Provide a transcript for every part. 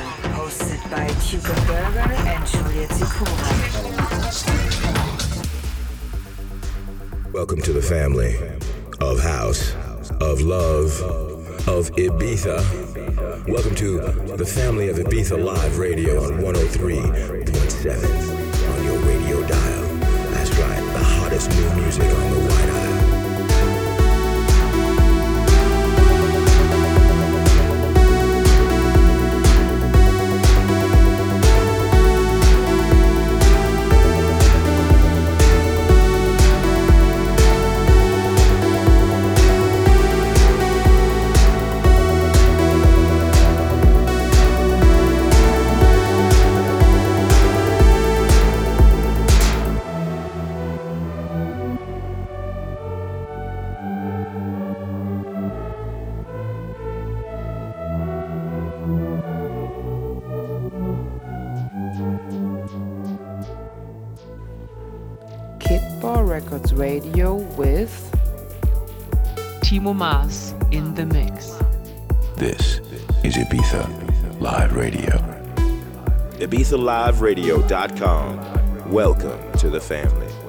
Hosted by Tube & Berger and Juliet Sikora. Welcome to the family of house, of love, of Ibiza. Welcome to the family of Ibiza Live Radio on 103.7 on your radio dial. That's right, the hottest new music on the White Timo Maas in the mix. This is Ibiza Live Radio. IbizaLiveRadio.com. Welcome to the family.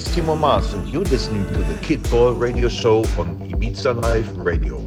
Is Timo Maas, and you're listening to the Kittball Radio Show on Ibiza Live Radio.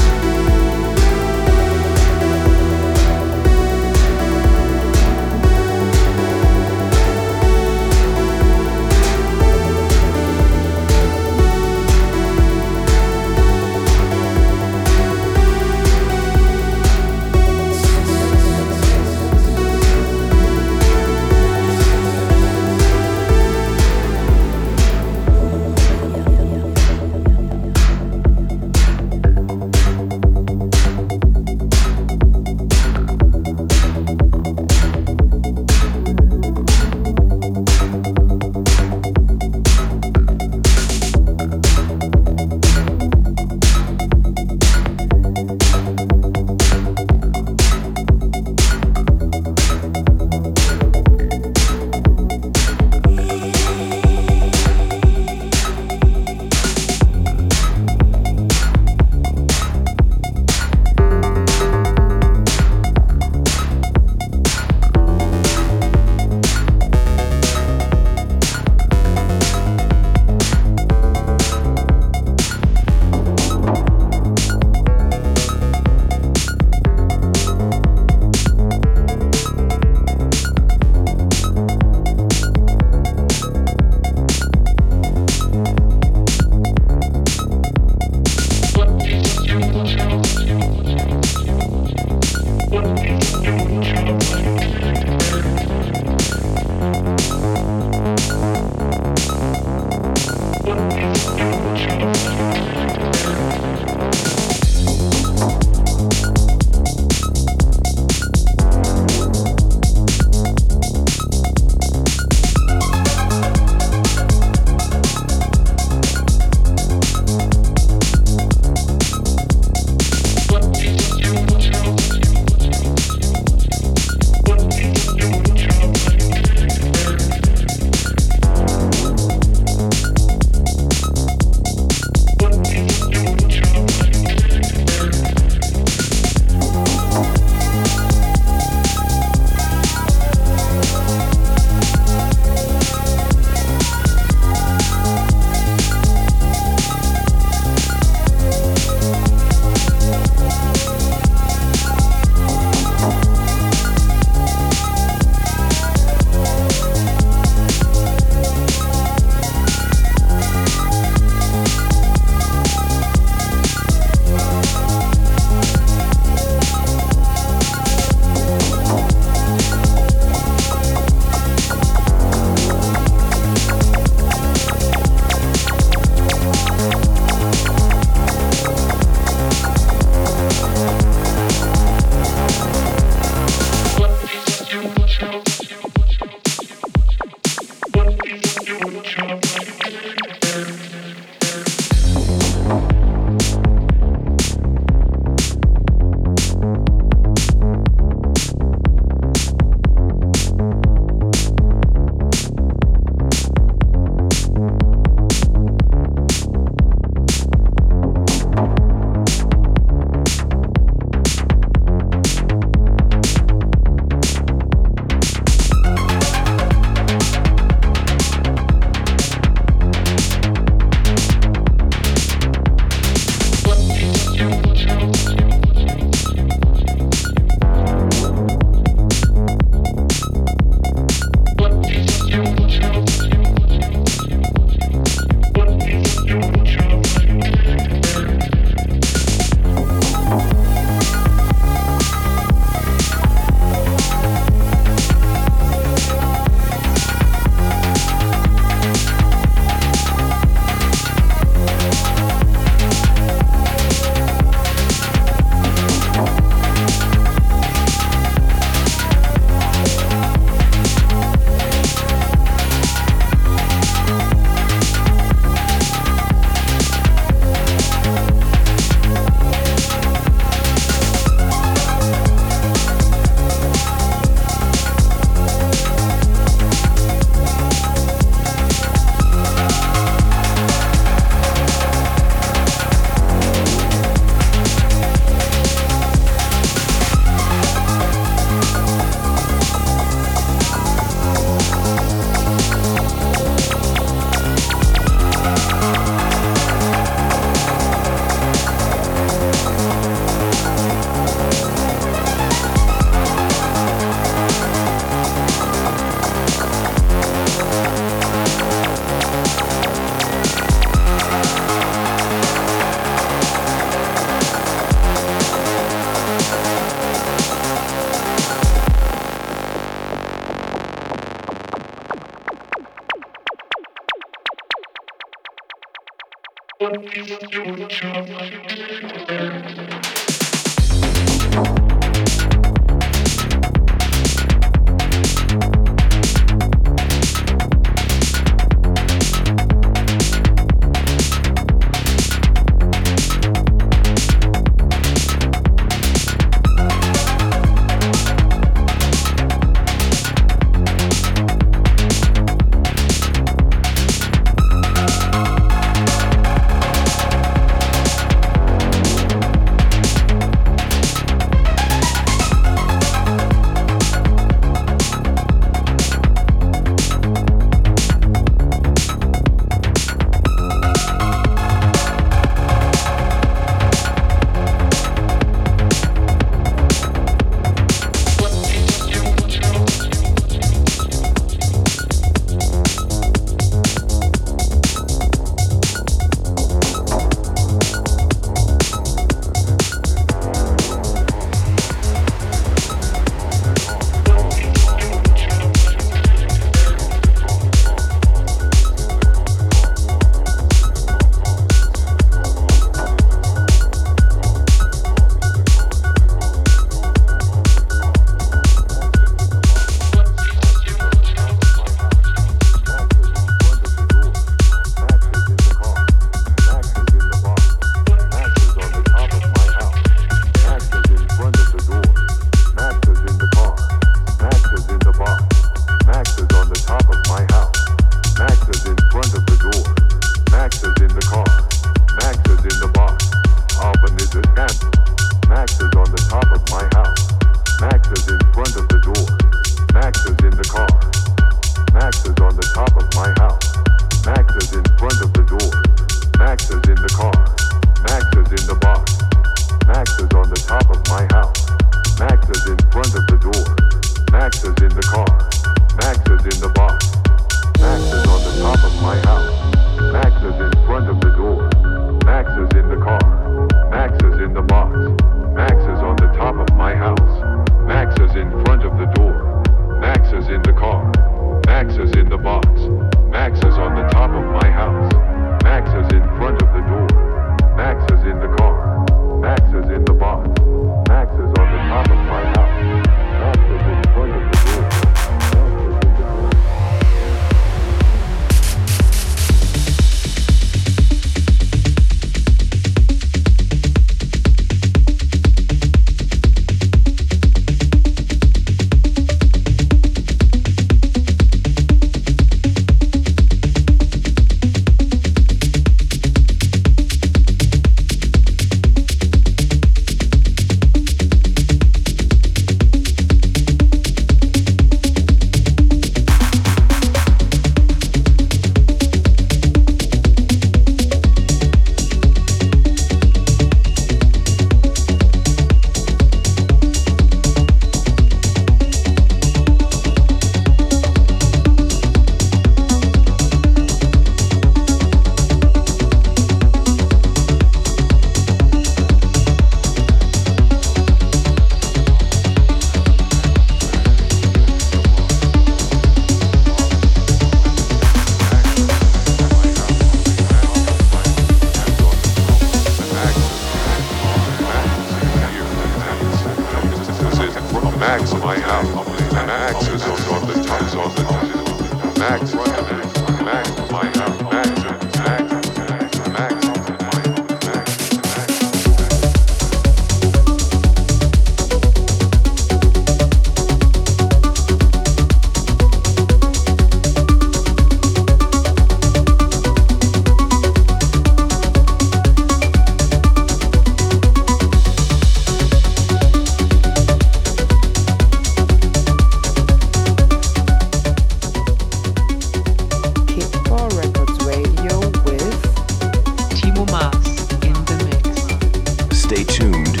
Stay tuned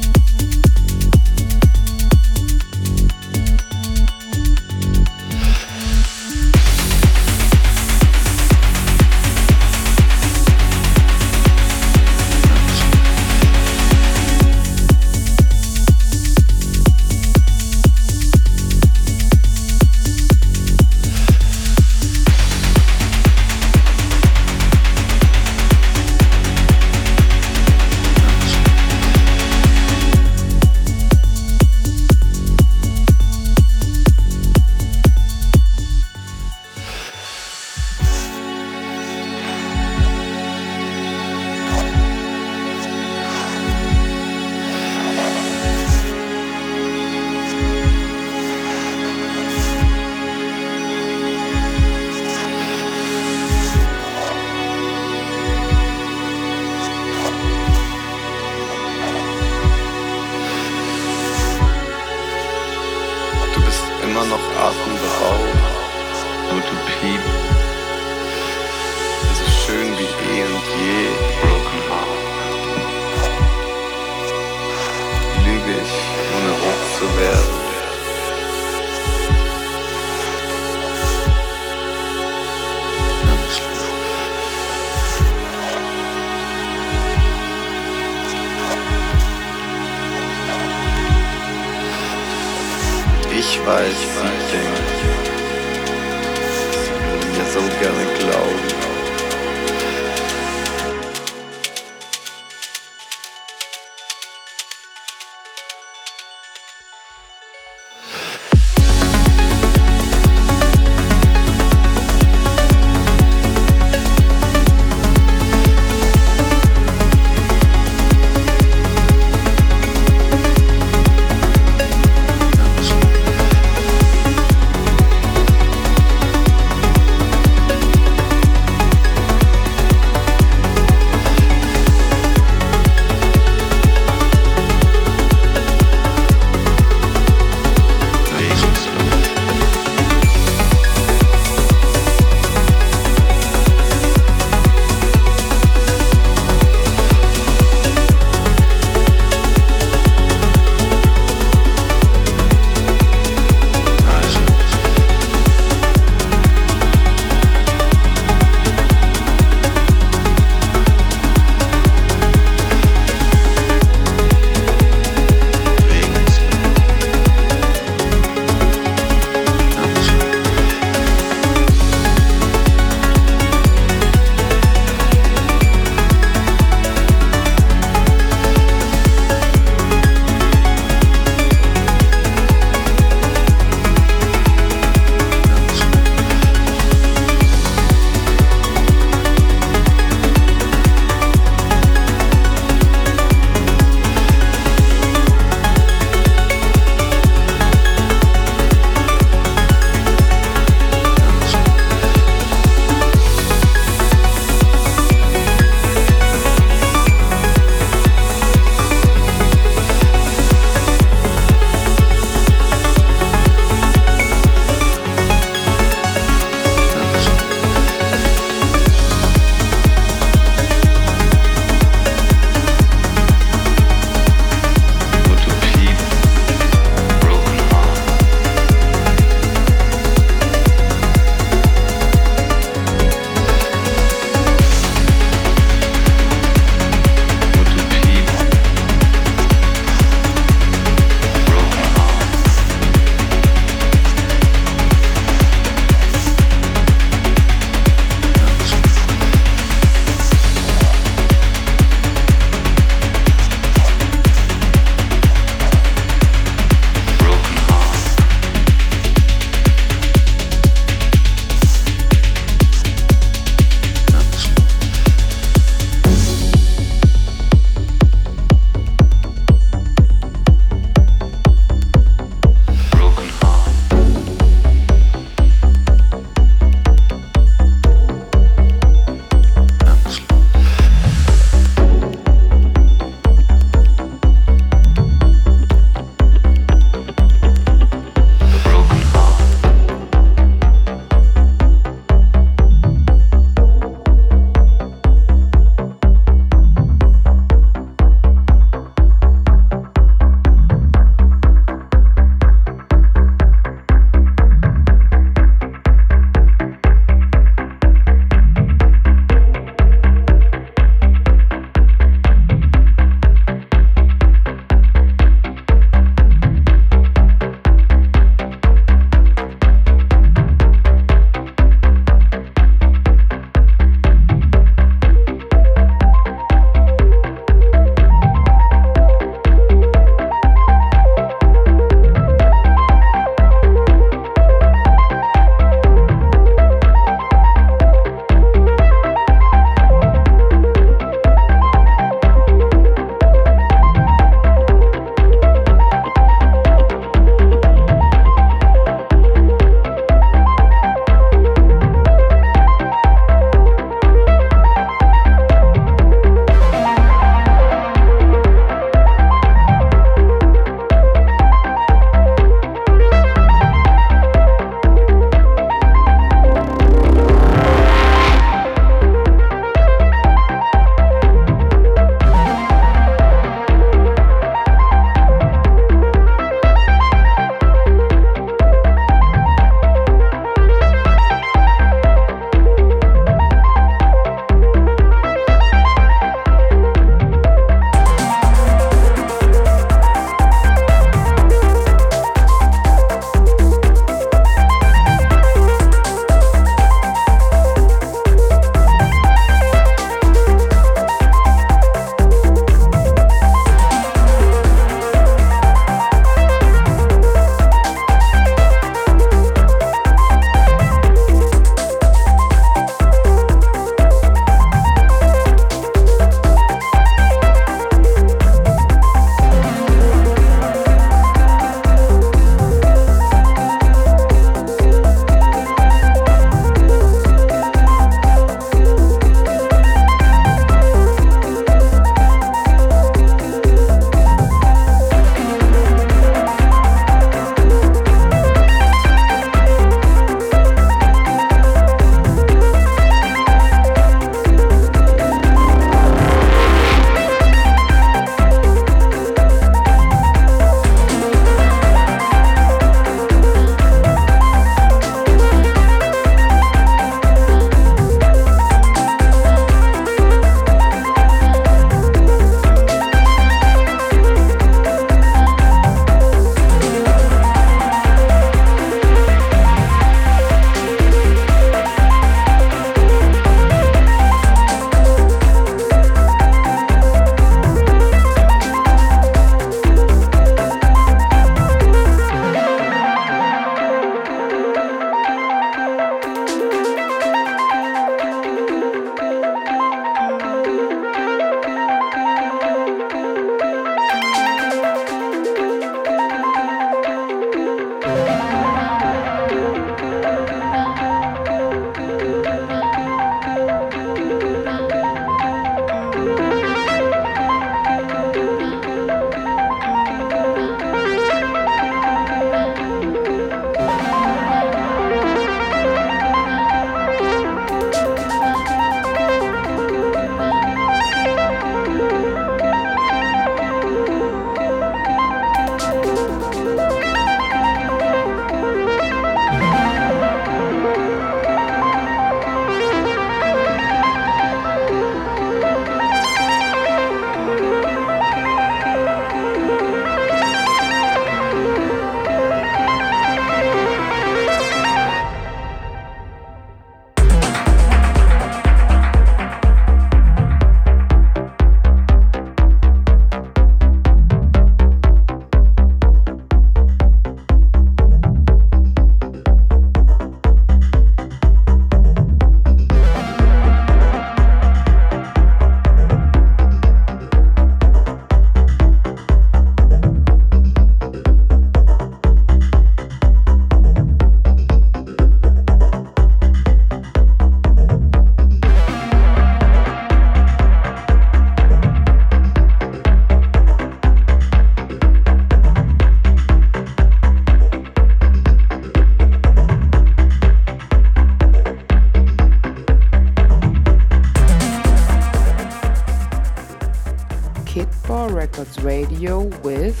Radio with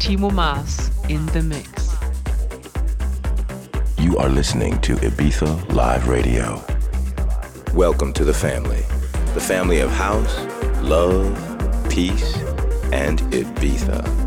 Timo Maas in the mix. You are listening to Ibiza Live Radio. Welcome to the family. The family of house, love, peace, and Ibiza.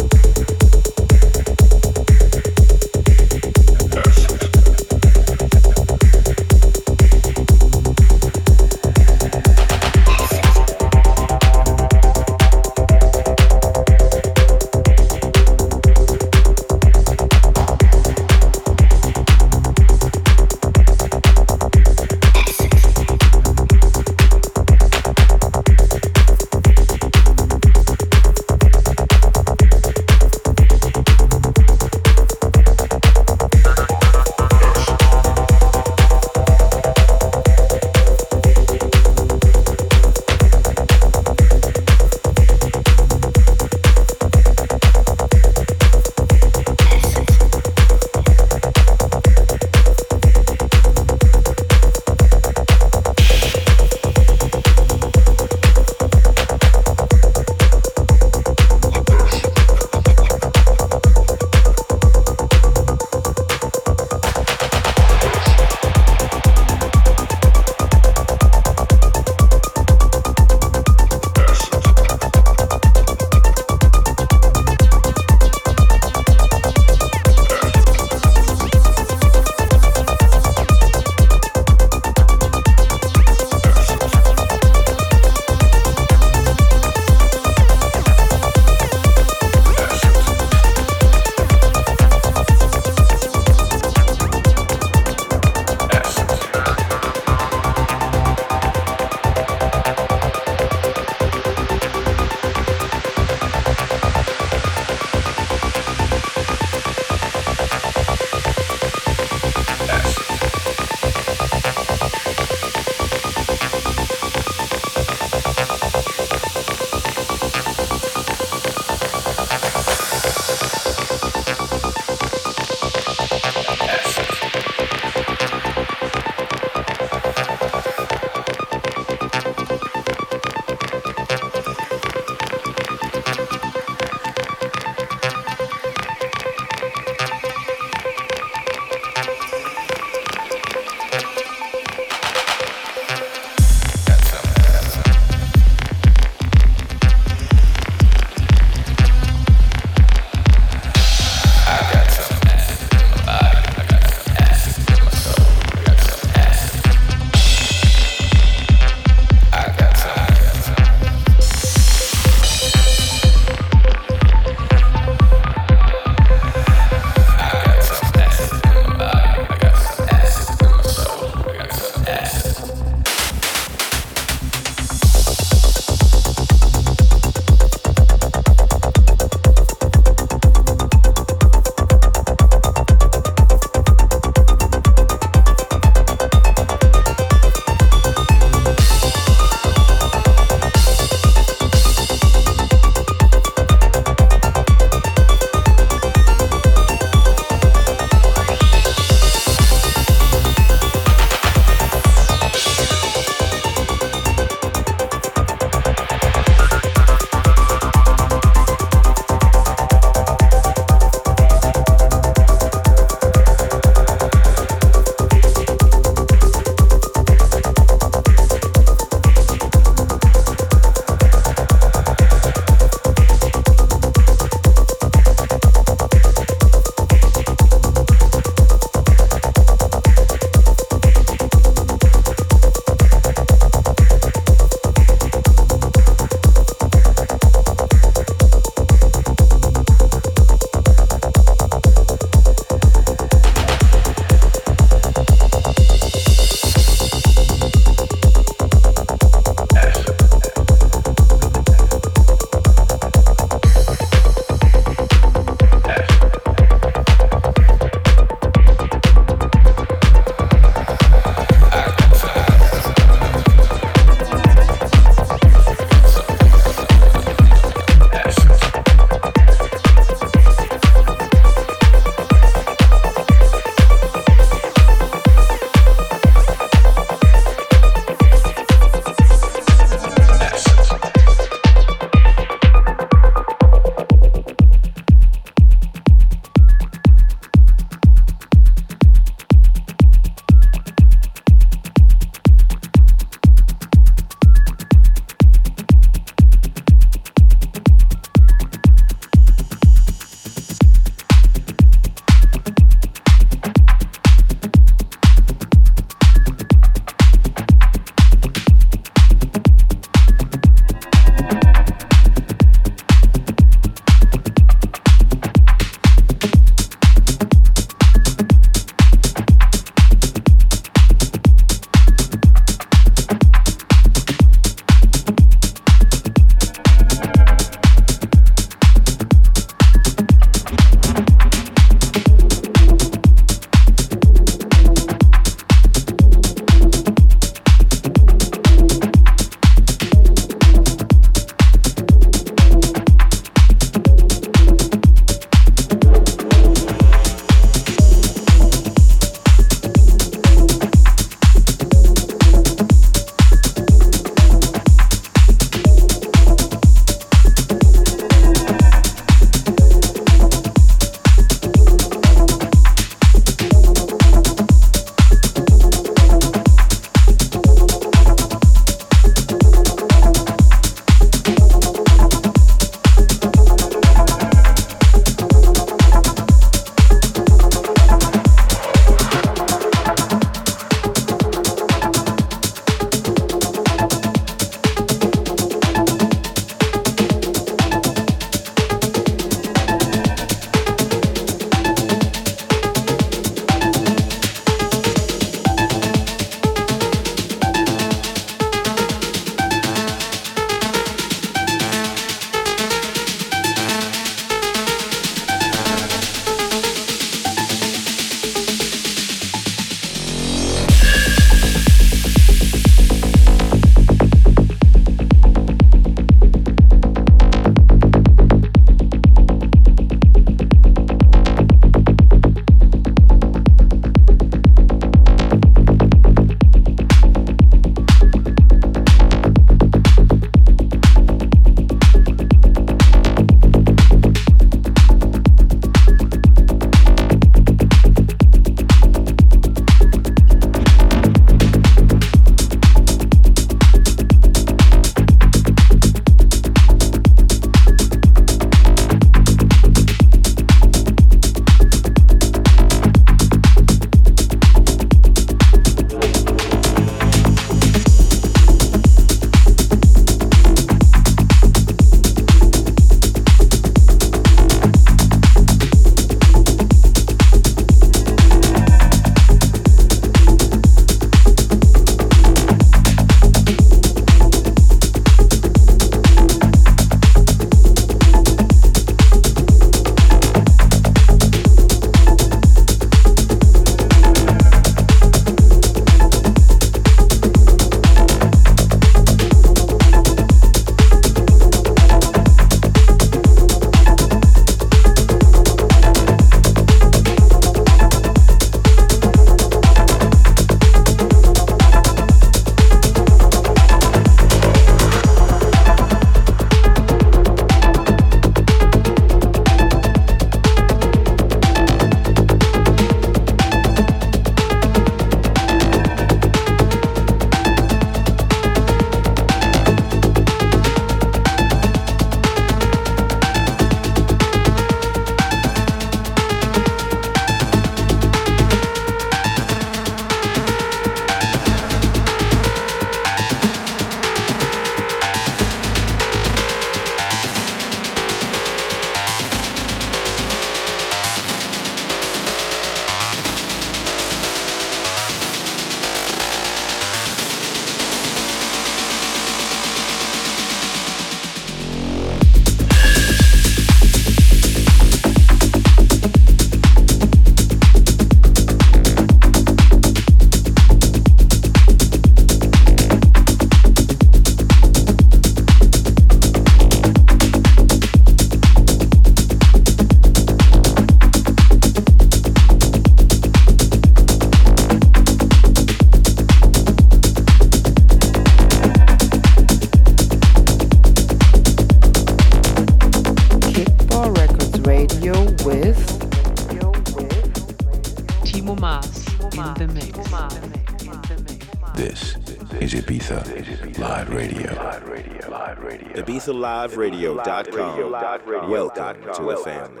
IbizaLiveRadio.com. Welcome to the family.